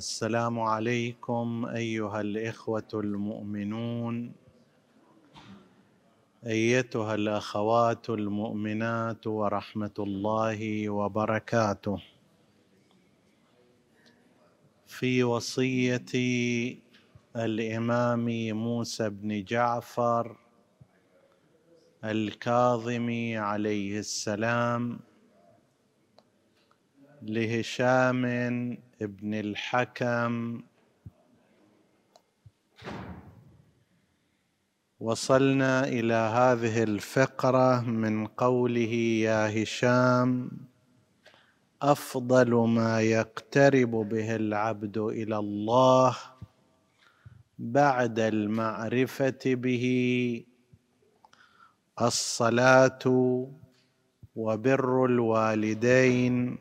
السلام عليكم أيها الإخوة المؤمنون أيتها الأخوات المؤمنات ورحمة الله وبركاته. في وصية الإمام موسى بن جعفر الكاظم عليه السلام لهشام بن الحكم. وصلنا إلى هذه الفقرة من قوله يا هشام أفضل ما يقترب به العبد إلى الله بعد المعرفة به الصلاة وبر الوالدين.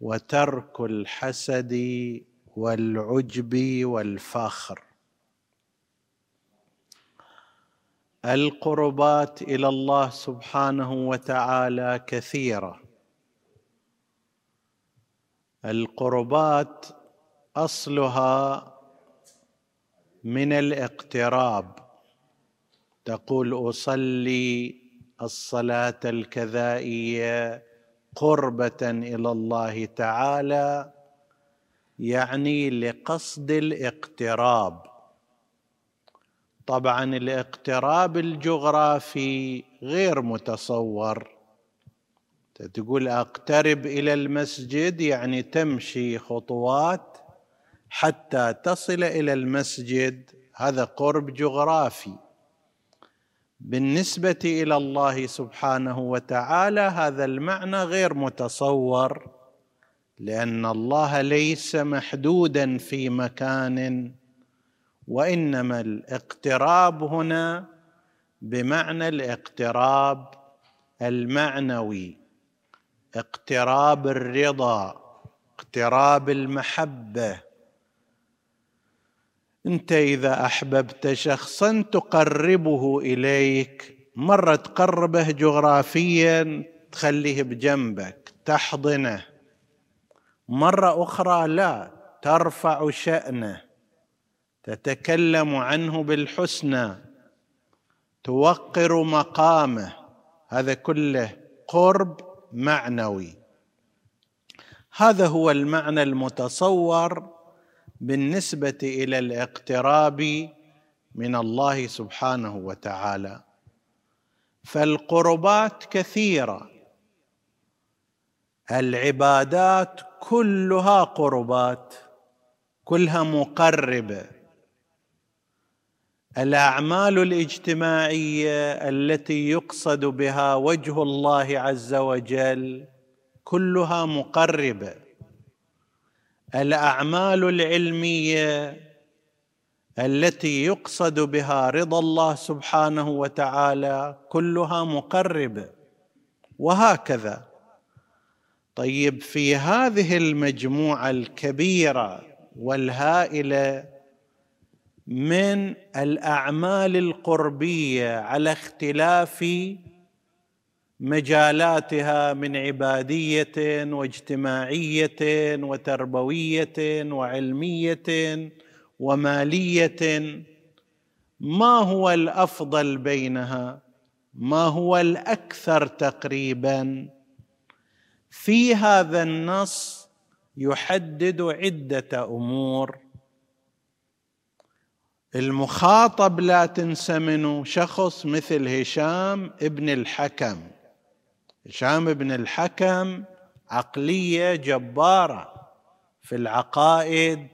وترك الحسد والعجب والفخر. القربات إلى الله سبحانه وتعالى كثيرة. القربات أصلها من الاقتراب. تقول أصلي الصلاة الكذائية قربة إلى الله تعالى يعني لقصد الاقتراب. طبعا الاقتراب الجغرافي غير متصور. تقول أقترب إلى المسجد يعني تمشي خطوات حتى تصل إلى المسجد هذا قرب جغرافي. بالنسبة إلى الله سبحانه وتعالى هذا المعنى غير متصور لأن الله ليس محدودا في مكان وإنما الاقتراب هنا بمعنى الاقتراب المعنوي اقتراب الرضا اقتراب المحبة. انت اذا احببت شخصا تقربه اليك. مرة تقربه جغرافيا تخليه بجنبك تحضنه. مرة أخرى لا ترفع شأنه. تتكلم عنه بالحسنى. توقر مقامه. هذا كله قرب معنوي. هذا هو المعنى المتصور بالنسبة إلى الاقتراب من الله سبحانه وتعالى. فالقربات كثيرة. العبادات كلها قربات كلها مقربه الأعمال الاجتماعية التي يقصد بها وجه الله عز وجل كلها مقربه الأعمال العلمية التي يقصد بها رضا الله سبحانه وتعالى كلها مقربة. وهكذا. طيب في هذه المجموعة الكبيرة والهائلة من الأعمال القربية على اختلاف مجالاتها من عبادية واجتماعية وتربوية وعلمية ومالية. ما هو الأفضل بينها؟ ما هو الأكثر تقريبا؟ في هذا النص يحدد عدة أمور. المخاطب لا تنسى منه شخص مثل هشام ابن الحكم. هشام بن الحكم عقلية جبارة في العقائد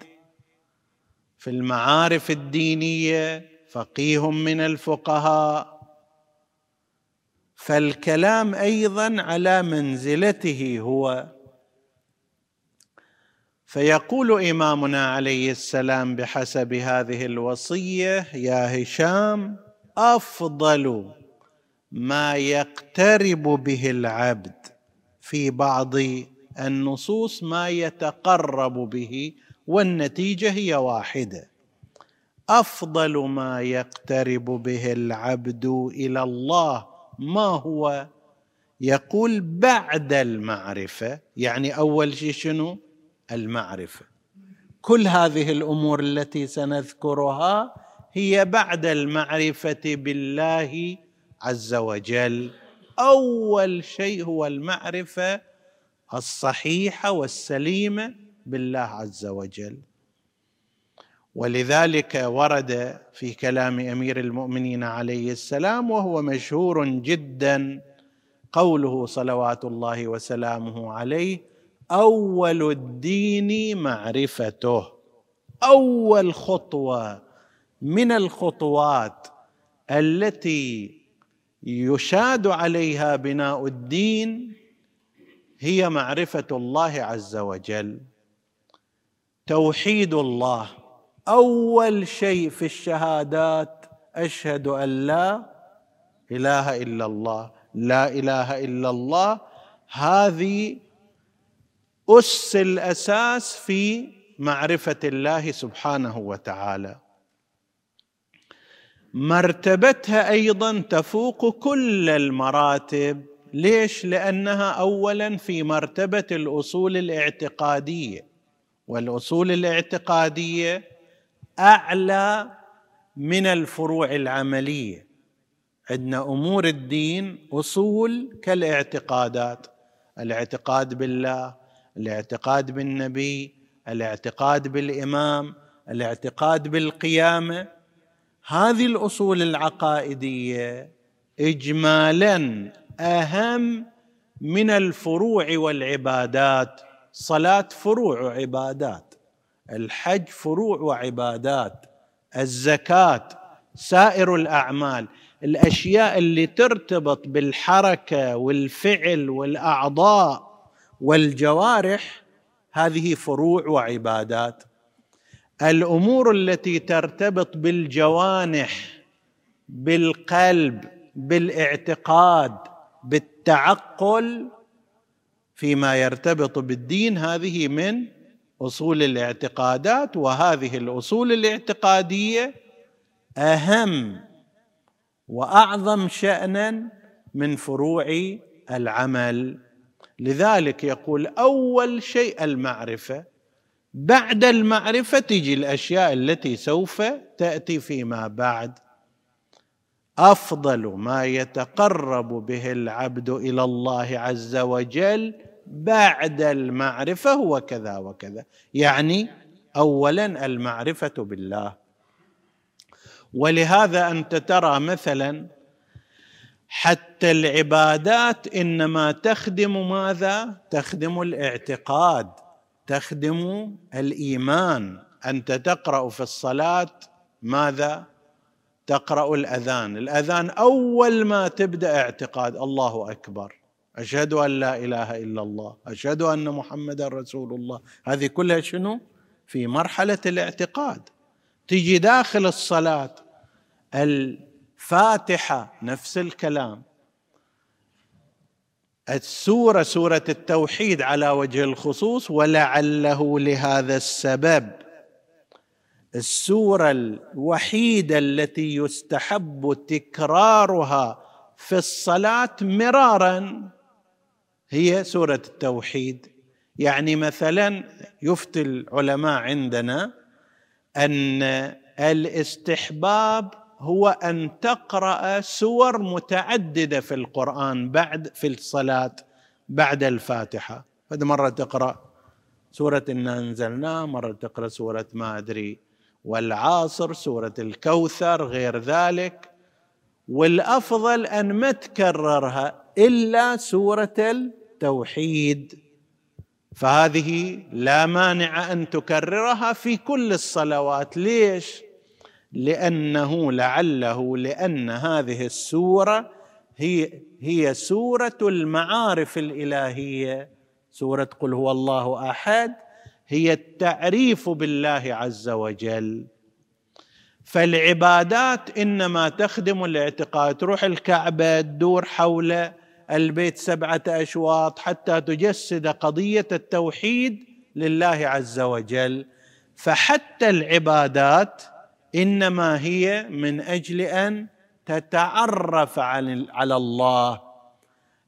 في المعارف الدينية فقيه من الفقهاء. فالكلام أيضا على منزلته هو. فيقول إمامنا عليه السلام بحسب هذه الوصية يا هشام أفضل ما يقترب به العبد في بعض النصوص ما يتقرب به والنتيجة هي واحدة. أفضل ما يقترب به العبد إلى الله ما هو؟ يقول بعد المعرفة. يعني أول شيء شنو؟ المعرفة. كل هذه الأمور التي سنذكرها هي بعد المعرفة بالله عز وجل أول شيء هو المعرفة الصحيحة والسليمة بالله عز وجل. ولذلك ورد في كلام أمير المؤمنين عليه السلام وهو مشهور جدا قوله صلوات الله وسلامه عليه أول الدين معرفته أول خطوة من الخطوات التي يشاد عليها بناء الدين هي معرفة الله عز وجل. توحيد الله أول شيء في الشهادات أشهد أن لا إله إلا الله لا إله إلا الله. هذه أس الأساس في معرفة الله سبحانه وتعالى. مرتبتها أيضا تفوق كل المراتب. ليش؟ لأنها اولا في مرتبة الأصول الاعتقادية. والأصول الاعتقادية أعلى من الفروع العملية. عندنا أمور الدين أصول كالاعتقادات. الاعتقاد بالله الاعتقاد بالنبي الاعتقاد بالإمام الاعتقاد بالقيامة. هذه الأصول العقائدية اجمالا أهم من الفروع والعبادات. صلاة فروع وعبادات الحج فروع وعبادات الزكاة سائر الأعمال الأشياء اللي ترتبط بالحركة والفعل والأعضاء والجوارح هذه فروع وعبادات. الأمور التي ترتبط بالجوانح بالقلب بالإعتقاد بالتعقل فيما يرتبط بالدين هذه من أصول الاعتقادات وهذه الأصول الاعتقادية أهم وأعظم شأنا من فروع العمل. لذلك يقول أول شيء المعرفة بعد المعرفة تجي الأشياء التي سوف تأتي فيما بعد. أفضل ما يتقرب به العبد إلى الله عز وجل بعد المعرفة هو كذا وكذا. يعني اولا المعرفة بالله. ولهذا أنت ترى مثلا حتى العبادات إنما تخدم ماذا؟ تخدم الاعتقاد. تخدم الإيمان. أنت تقرأ في الصلاة ماذا؟ تقرأ الأذان. الأذان أول ما تبدأ اعتقاد. الله أكبر. أشهد أن لا إله إلا الله. أشهد أن محمدا رسول الله. هذه كلها شنو؟ في مرحلة الاعتقاد. تجي داخل الصلاة. الفاتحة نفس الكلام. السورة سورة التوحيد على وجه الخصوص ولعله لهذا السبب. السورة الوحيدة التي يستحب تكرارها في الصلاة مرارا هي سورة التوحيد. يعني مثلا يفتي العلماء عندنا أن الاستحباب هو أن تقرأ سور متعددة في القرآن بعد في الصلاة بعد الفاتحة. فهذا مرة تقرأ سورة إنا انزلناه مرة تقرأ سورة ما أدري والعاصر سورة الكوثر غير ذلك. والأفضل أن ما تكررها إلا سورة التوحيد. فهذه لا مانع أن تكررها في كل الصلوات. ليش؟ لأنه لعله لأن هذه السورة هي هي سورة المعارف الإلهية. سورة قل هو الله أحد هي التعريف بالله عز وجل. فالعبادات إنما تخدم الاعتقاد تروح الكعبة تدور حول البيت سبعة أشواط حتى تجسد قضية التوحيد لله عز وجل. فحتى العبادات إنما هي من أجل أن تتعرف على الله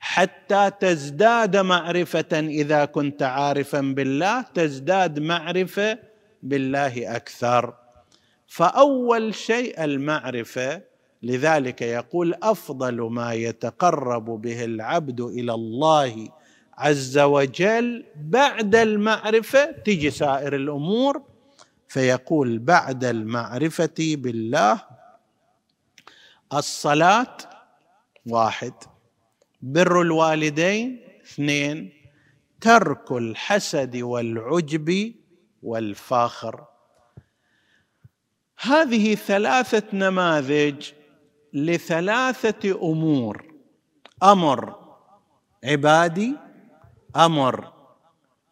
حتى تزداد معرفة. إذا كنت عارفا بالله تزداد معرفة بالله أكثر. فأول شيء المعرفة لذلك يقول أفضل ما يتقرب به العبد إلى الله عز وجل بعد المعرفة تجي سائر الأمور فيقول بعد المعرفة بالله الصلاة واحد بر الوالدين اثنين ترك الحسد والعجب والفاخر. هذه ثلاثة نماذج لثلاثة أمور. أمر عبادي أمر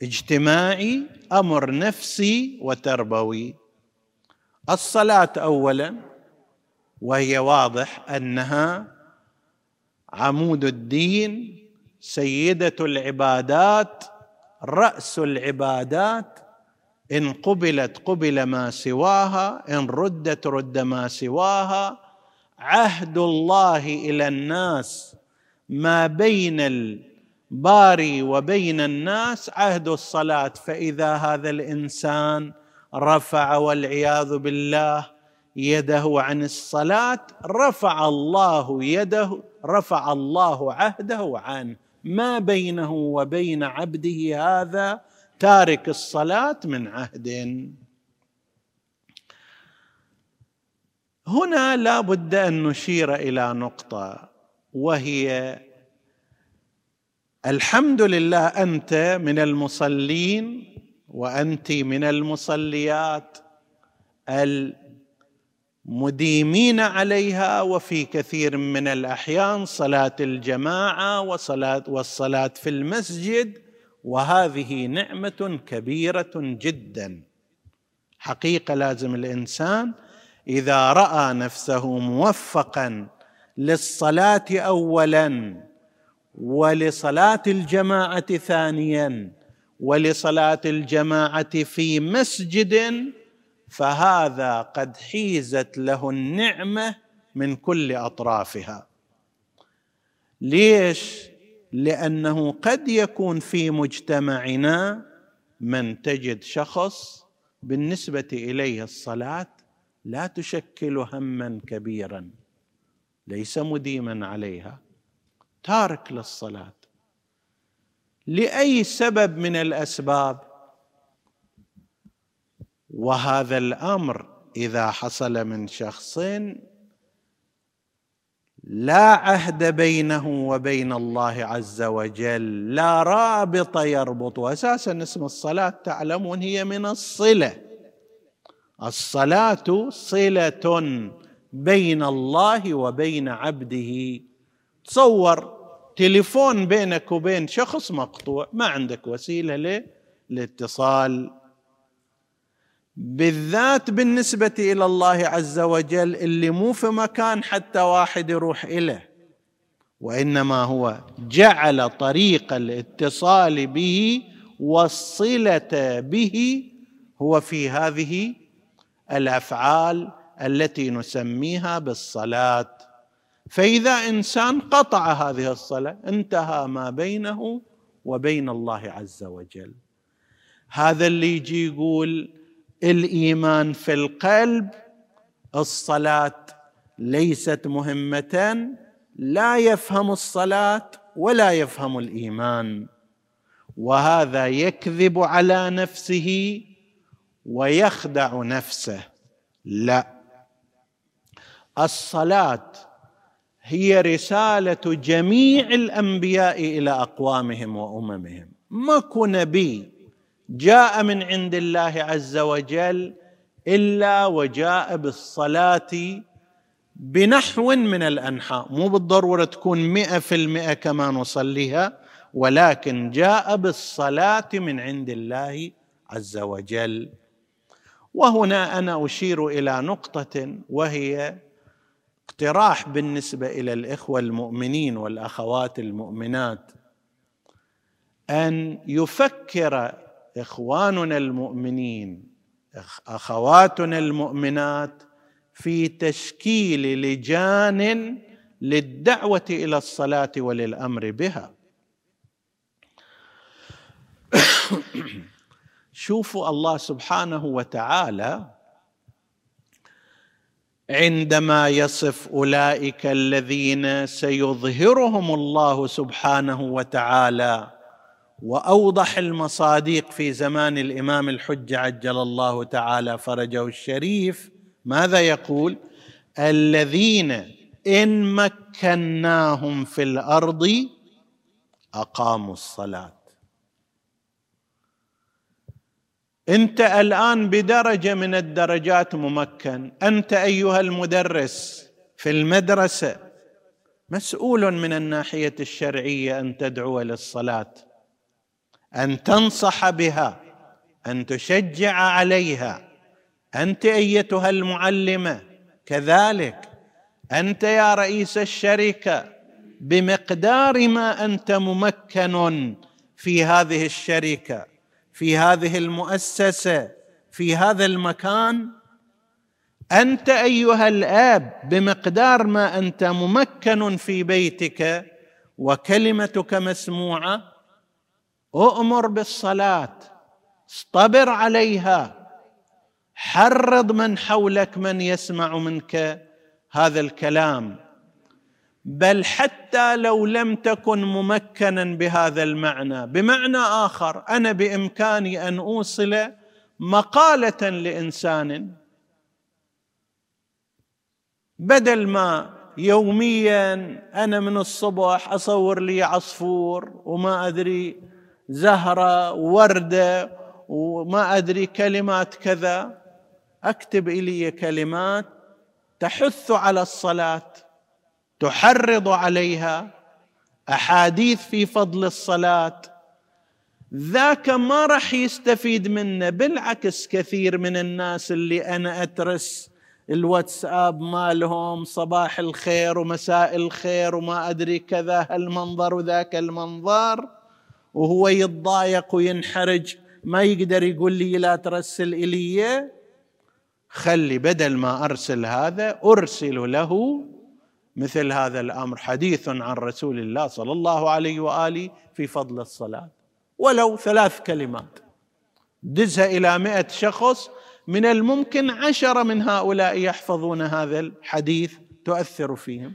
اجتماعي أمر نفسي وتربوي. الصلاة اولا وهي واضح أنها عمود الدين سيدة العبادات رأس العبادات إن قبلت قبل ما سواها إن ردت رد ما سواها. عهد الله إلى الناس ما بين الباري وبين الناس عهد الصلاة فإذا هذا الإنسان رفع والعياذ بالله يده عن الصلاة رفع الله يده رفع الله عهده عنه ما بينه وبين عبده هذا تارك الصلاة من عهد. هنا لا بد أن نشير إلى نقطة وهي الحمد لله أنت من المصلين وأنت من المصليات المديمين عليها وفي كثير من الأحيان صلاة الجماعة وصلاه والصلاة في المسجد وهذه نعمة كبيرة جدا. حقيقة لازم الإنسان إذا رأى نفسه موفقا للصلاة اولا ولصلاة الجماعة ثانيا ولصلاة الجماعة في مسجد فهذا قد حيزت له النعمة من كل أطرافها. ليش؟ لأنه قد يكون في مجتمعنا من تجد شخص بالنسبة إليه الصلاة لا تشكل هما كبيرا ليس مديما عليها. تارك للصلاة. لأي سبب من الأسباب؟ وهذا الأمر إذا حصل من شخص لا عهد بينه وبين الله عز وجل لا رابط يربط. أساسا اسم الصلاة تعلمون هي من الصلة. الصلاة صلة بين الله وبين عبده. تصور تليفون بينك وبين شخص مقطوع ما عندك وسيلة للاتصال بالذات بالنسبة إلى الله عز وجل اللي مو في مكان حتى واحد يروح إليه. وإنما هو جعل طريق الاتصال به والصله به هو في هذه الأفعال التي نسميها بالصلاة. فإذا إنسان قطع هذه الصلاة انتهى ما بينه وبين الله عز وجل. هذا اللي يجي يقول الإيمان في القلب الصلاة ليست مهمه لا يفهم الصلاة ولا يفهم الإيمان. وهذا يكذب على نفسه ويخدع نفسه. لا. الصلاة هي رسالة جميع الأنبياء إلى أقوامهم وأممهم. ماكو نبي جاء من عند الله عز وجل إلا وجاء بالصلاة بنحو من الأنحاء. مو بالضرورة تكون مئة في المئة كما نصليها ولكن جاء بالصلاة من عند الله عز وجل. وهنا أنا أشير إلى نقطة وهي اقتراح بالنسبة إلى الإخوة المؤمنين والأخوات المؤمنات أن يفكر إخواننا المؤمنين أخواتنا المؤمنات في تشكيل لجان للدعوة إلى الصلاة وللأمر بها. شوفوا الله سبحانه وتعالى عندما يصف أولئك الذين سيظهرهم الله سبحانه وتعالى وأوضح المصاديق في زمان الإمام الحج عجل الله تعالى فرجه الشريف ماذا يقول؟ الذين إن مكناهم في الأرض أقاموا الصلاة. انت الآن بدرجة من الدرجات ممكن. أنت أيها المدرس في المدرسة مسؤول من الناحية الشرعية أن تدعو للصلاة أن تنصح بها أن تشجع عليها. أنت أيتها المعلمة كذلك. أنت يا رئيس الشركة بمقدار ما أنت ممكن في هذه الشركة. في هذه المؤسسة في هذا المكان. أنت أيها الآب بمقدار ما أنت ممكن في بيتك وكلمتك مسموعة أؤمر بالصلاة اصطبر عليها حرض من حولك من يسمع منك هذا الكلام. بل حتى لو لم تكن ممكنا بهذا المعنى. بمعنى آخر أنا بإمكاني أن أوصل مقالة لإنسان بدل ما يوميا أنا من الصبح أصور لي عصفور وما أدري زهرة وردة وما أدري كلمات كذا أكتب إلي كلمات تحث على الصلاة. تحرض عليها أحاديث في فضل الصلاة. ذاك ما راح يستفيد منه بالعكس كثير من الناس اللي أنا أترس الواتساب مالهم صباح الخير ومساء الخير وما أدري كذا هالمنظر وذاك المنظر وهو يتضايق وينحرج ما يقدر يقول لي لا ترسل إلي. خلي بدل ما أرسل هذا أرسل له مثل هذا الأمر حديث عن رسول الله صلى الله عليه وآله في فضل الصلاة. ولو ثلاث كلمات. دزها إلى مئة شخص من الممكن عشرة من هؤلاء يحفظون هذا الحديث تؤثر فيهم.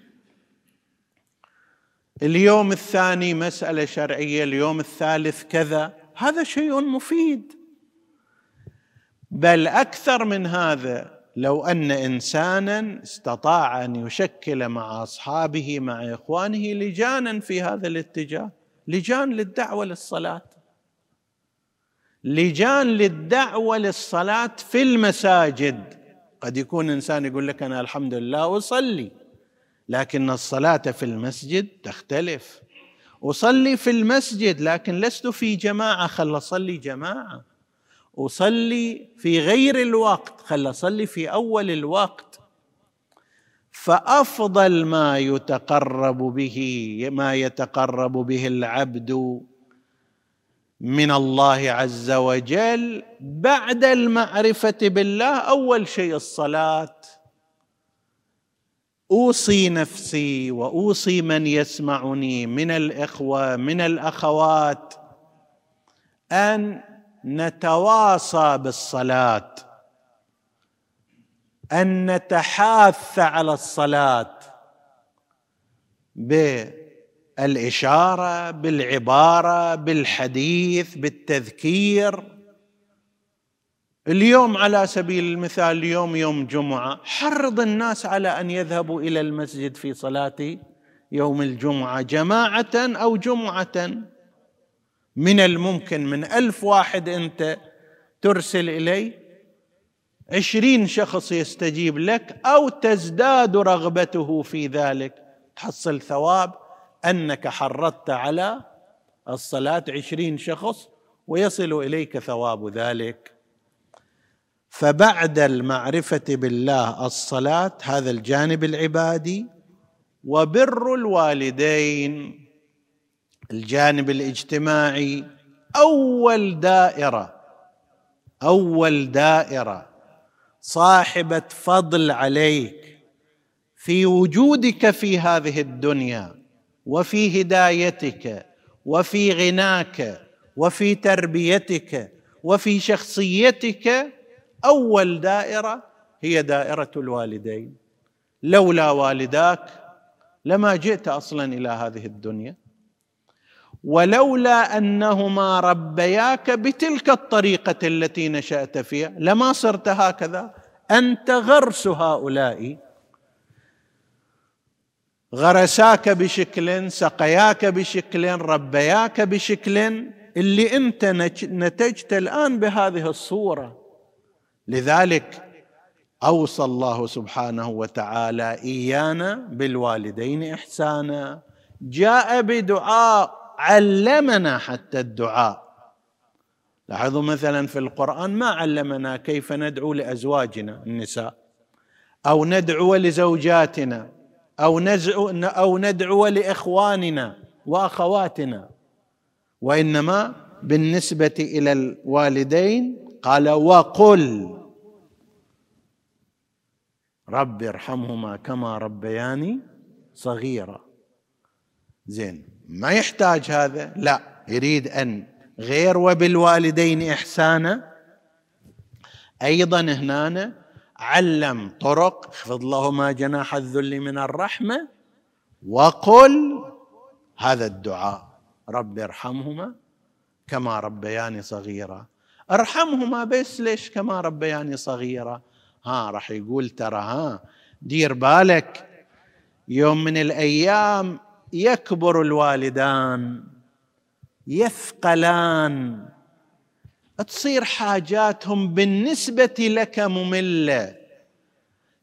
اليوم الثاني مسألة شرعية اليوم الثالث كذا. هذا شيء مفيد. بل أكثر من هذا لو أن إنسانا استطاع أن يشكل مع أصحابه مع إخوانه لجانا في هذا الاتجاه لجان للدعوة للصلاة. لجان للدعوة للصلاة في المساجد. قد يكون إنسان يقول لك أنا الحمد لله أصلي لكن الصلاة في المسجد تختلف. أصلي في المسجد لكن لست في جماعة خل أصلي جماعة. أصلي في غير الوقت. خل أصلي في أول الوقت. فأفضل ما يتقرب به ما يتقرب به العبد من الله عز وجل بعد المعرفة بالله. أول شيء الصلاة. أوصي نفسي وأوصي من يسمعني من الإخوة من الأخوات أن نتواصى بالصلاة. أن نتحاث على الصلاة بالإشارة بالعبارة بالحديث بالتذكير. اليوم على سبيل المثال اليوم يوم جمعة حرض الناس على أن يذهبوا إلى المسجد في صلاة يوم الجمعة جماعة أو جمعة. من الممكن من ألف واحد أنت ترسل إليه عشرين شخص يستجيب لك أو تزداد رغبته في ذلك. تحصل ثواب أنك حرضت على الصلاة عشرين شخص ويصل إليك ثواب ذلك. فبعد المعرفة بالله الصلاة هذا الجانب العبادي وبر الوالدين. الجانب الاجتماعي أول دائرة أول دائرة صاحبة فضل عليك في وجودك في هذه الدنيا وفي هدايتك وفي غناك وفي تربيتك وفي شخصيتك أول دائرة هي دائرة الوالدين. لولا والداك لما جئت أصلا إلى هذه الدنيا. ولولا أنهما ربياك بتلك الطريقة التي نشأت فيها لما صرت هكذا أنت غرس هؤلاء. غرساك بشكل سقياك بشكل ربياك بشكل اللي أنت نتجت الآن بهذه الصورة. لذلك أوصى الله سبحانه وتعالى إيانا بالوالدين إحسانا. جاء بدعاء علمنا حتى الدعاء. لاحظوا مثلا في القرآن ما علمنا كيف ندعو لأزواجنا النساء أو ندعو لزوجاتنا أو نزعو أو ندعو لإخواننا وأخواتنا. وإنما بالنسبة إلى الوالدين قال وقل. رب ارحمهما كما ربياني صغيرا. زين. ما يحتاج هذا؟ لا. يريد أن غير وبالوالدين إحسانا. أيضا هنا علم طرق اخفض لهما جناح الذل من الرحمة وقل هذا الدعاء. رب ارحمهما كما ربياني صغيرا. ارحمهما بس ليش كما ربياني صغيرا؟ ها راح يقول ترى ها دير بالك يوم من الأيام يكبر الوالدان يثقلان. تصير حاجاتهم بالنسبة لك مملة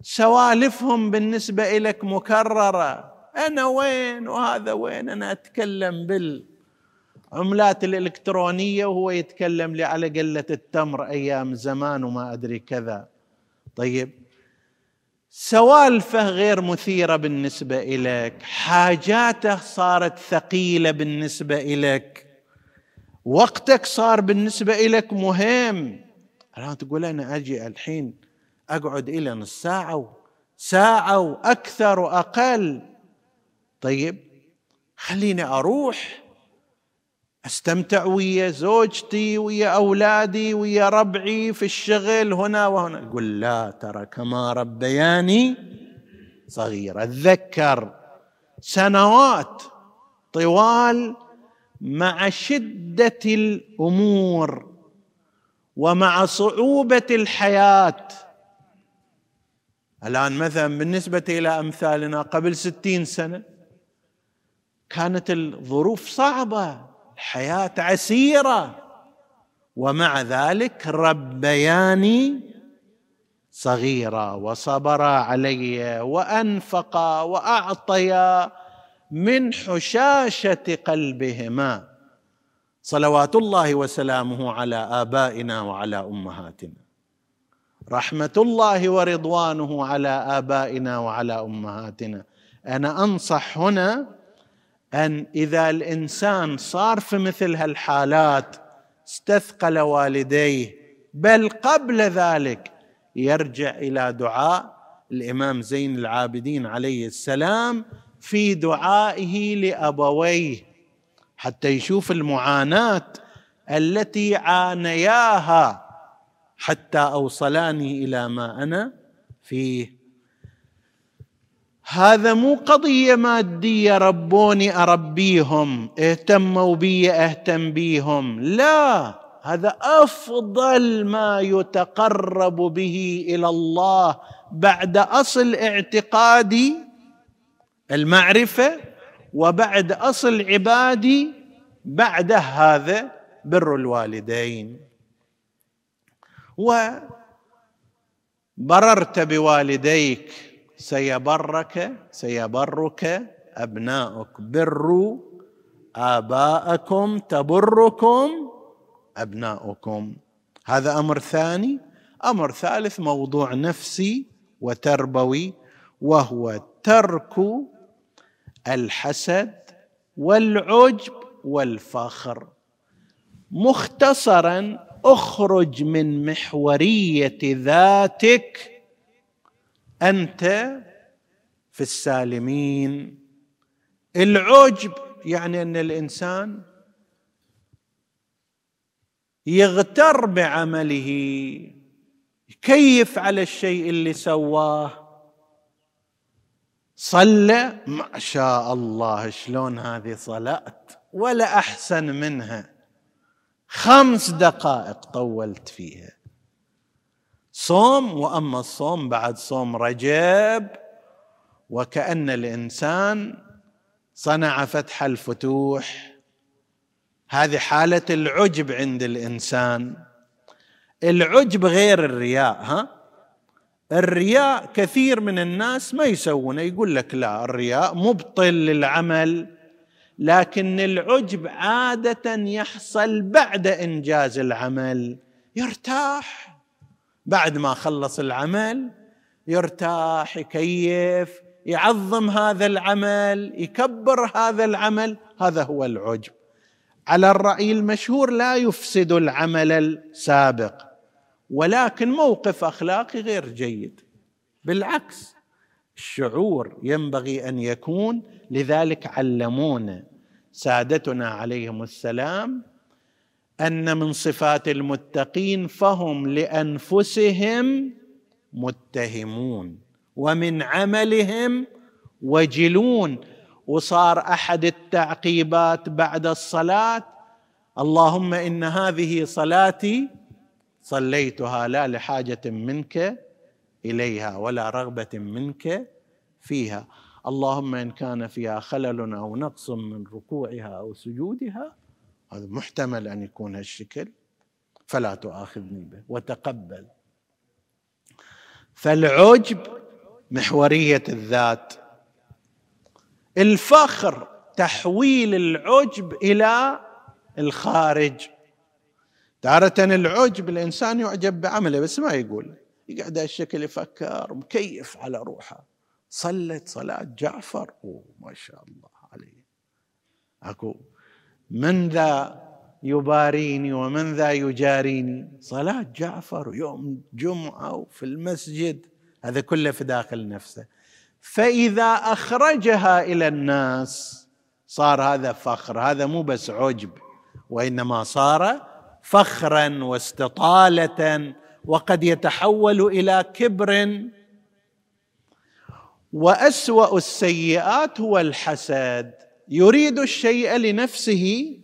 سوالفهم بالنسبة لك مكررة. أنا وين وهذا وين؟ أنا أتكلم بالعملات الإلكترونية وهو يتكلم لي على قلة التمر أيام زمان وما أدري كذا. طيب سوالفه غير مثيرة بالنسبة إليك حاجاته صارت ثقيلة بالنسبة إليك وقتك صار بالنسبة إليك مهم. الان تقول أنا أجي الحين أقعد إلى نص ساعة ساعة وأكثر وأقل. طيب خليني أروح. أستمتع ويا زوجتي ويا أولادي ويا ربعي في الشغل هنا وهنا. يقول لا ترى كما ربياني صغير. أتذكر سنوات طوال مع شدة الأمور ومع صعوبة الحياة. الآن مثلا بالنسبة إلى أمثالنا قبل ستين سنة كانت الظروف صعبة. الحياة عسيرة. ومع ذلك ربياني صغيرا وصبرا علي وانفقا واعطيا من حشاشة قلبهما. صلوات الله وسلامه على آبائنا وعلى أمهاتنا. رحمة الله ورضوانه على آبائنا وعلى أمهاتنا. أنا أنصح هنا أن إذا الإنسان صار في مثل هالحالات استثقل والديه بل قبل ذلك يرجع إلى دعاء الإمام زين العابدين عليه السلام في دعائه لأبويه حتى يشوف المعاناة التي عانياها حتى أوصلاني إلى ما أنا فيه. هذا مو قضية مادية ربوني أربيهم اهتموا بي أهتم بيهم. لا هذا أفضل ما يتقرب به إلى الله بعد أصل اعتقادي المعرفة وبعد أصل عبادي بعده هذا بر الوالدين. وبررت بوالديك سيبرك سيبرك أبناؤك. بروا آباءكم تبركم أبناؤكم. هذا أمر ثاني. أمر ثالث موضوع نفسي وتربوي وهو ترك الحسد والعجب والفخر. مختصرا اخرج من محورية ذاتك أنت في السالمين. العجب يعني أن الإنسان يغتر بعمله يكيف على الشيء اللي سواه. صلى. ما شاء الله شلون هذه صلاه ولا أحسن منها. خمس دقائق طولت فيها. صوم وأما الصوم بعد صوم رجب وكأن الإنسان صنع فتح الفتوح. هذه حالة العجب عند الإنسان. العجب غير الرياء ها؟ الرياء كثير من الناس ما يسوونه يقول لك لا الرياء مبطل للعمل لكن العجب عادة يحصل بعد إنجاز العمل يرتاح. بعد ما خلص العمل يرتاح يكيف يعظم هذا العمل يكبر هذا العمل هذا هو العجب. على الرأي المشهور لا يفسد العمل السابق ولكن موقف أخلاقي غير جيد. بالعكس الشعور ينبغي أن يكون لذلك علمونا سادتنا عليهم السلام أن من صفات المتقين فهم لأنفسهم متهمون ومن عملهم وجلون. وصار أحد التعقيبات بعد الصلاة اللهم إن هذه صلاتي صليتها لا لحاجة منك إليها ولا رغبة منك فيها. اللهم إن كان فيها خلل أو نقص من ركوعها أو سجودها هذا محتمل أن يكون هالشكل فلا تؤاخذني به. وتقبل. فالعجب محورية الذات. الفخر تحويل العجب إلى الخارج. تارة العجب الإنسان يعجب بعمله بس ما يقول. يقعد هالشكل يفكر مكيف على روحه. صلت صلاة جعفر. أوه ما شاء الله عليه. أكو من ذا يباريني ومن ذا يجاريني؟ صلاة جعفر يوم جمعة وفي المسجد. هذا كله في داخل نفسه. فإذا أخرجها إلى الناس صار هذا فخر. هذا مو بس عجب وإنما صار فخرا واستطالة وقد يتحول إلى كبر. وأسوأ السيئات هو الحسد. يريد الشيء لنفسه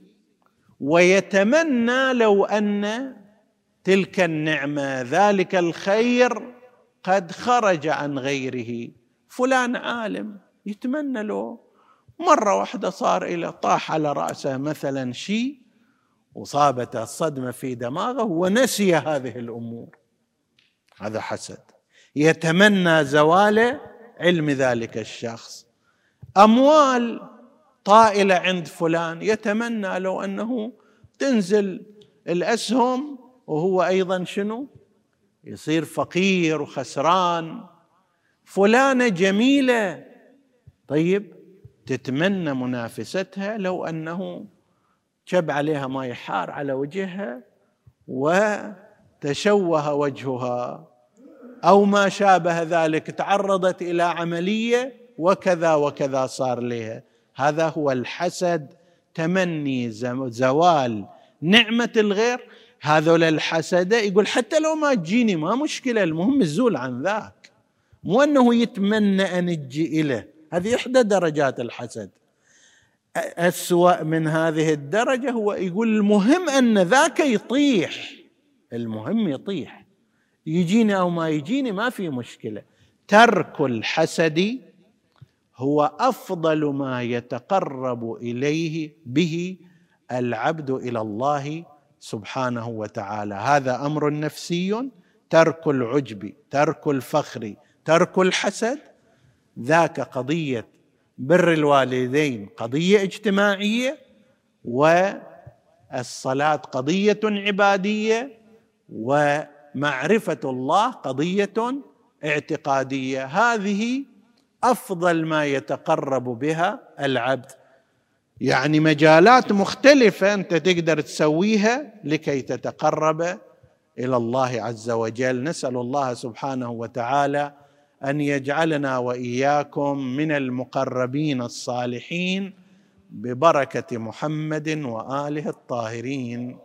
ويتمنى لو أن تلك النعمة ذلك الخير قد خرج عن غيره. فلان عالم يتمنى له. مرة واحدة صار إلى طاح على رأسه مثلا شيء وصابته الصدمة في دماغه ونسي هذه الأمور. هذا حسد. يتمنى زوال علم ذلك الشخص. أموال طائلة عند فلان يتمنى لو أنه تنزل الأسهم وهو أيضا شنو؟ يصير فقير وخسران. فلانة جميلة. طيب تتمنى منافستها لو أنه شب عليها ماء حار على وجهها وتشوه وجهها. أو ما شابه ذلك تعرضت إلى عملية وكذا وكذا صار لها. هذا هو الحسد تمني زوال نعمة الغير. هذول الحسده يقول حتى لو ما تجيني ما مشكلة المهم الزول عن ذاك. مو أنه يتمنى أن تجي إليه. هذه إحدى درجات الحسد. أسوأ من هذه الدرجة هو يقول المهم أن ذاك يطيح. المهم يطيح. يجيني أو ما يجيني ما في مشكلة. ترك الحسد هو أفضل ما يتقرب إليه به العبد إلى الله سبحانه وتعالى. هذا أمر نفسي ترك العجب ترك الفخر ترك الحسد. ذاك قضية بر الوالدين قضية اجتماعية الصلاه قضية عبادية ومعرفة الله قضية اعتقادية. هذه أفضل ما يتقرب بها العبد. يعني مجالات مختلفة أنت تقدر تسويها لكي تتقرب إلى الله عز وجل. نسأل الله سبحانه وتعالى أن يجعلنا وإياكم من المقربين الصالحين ببركة محمد وآله الطاهرين.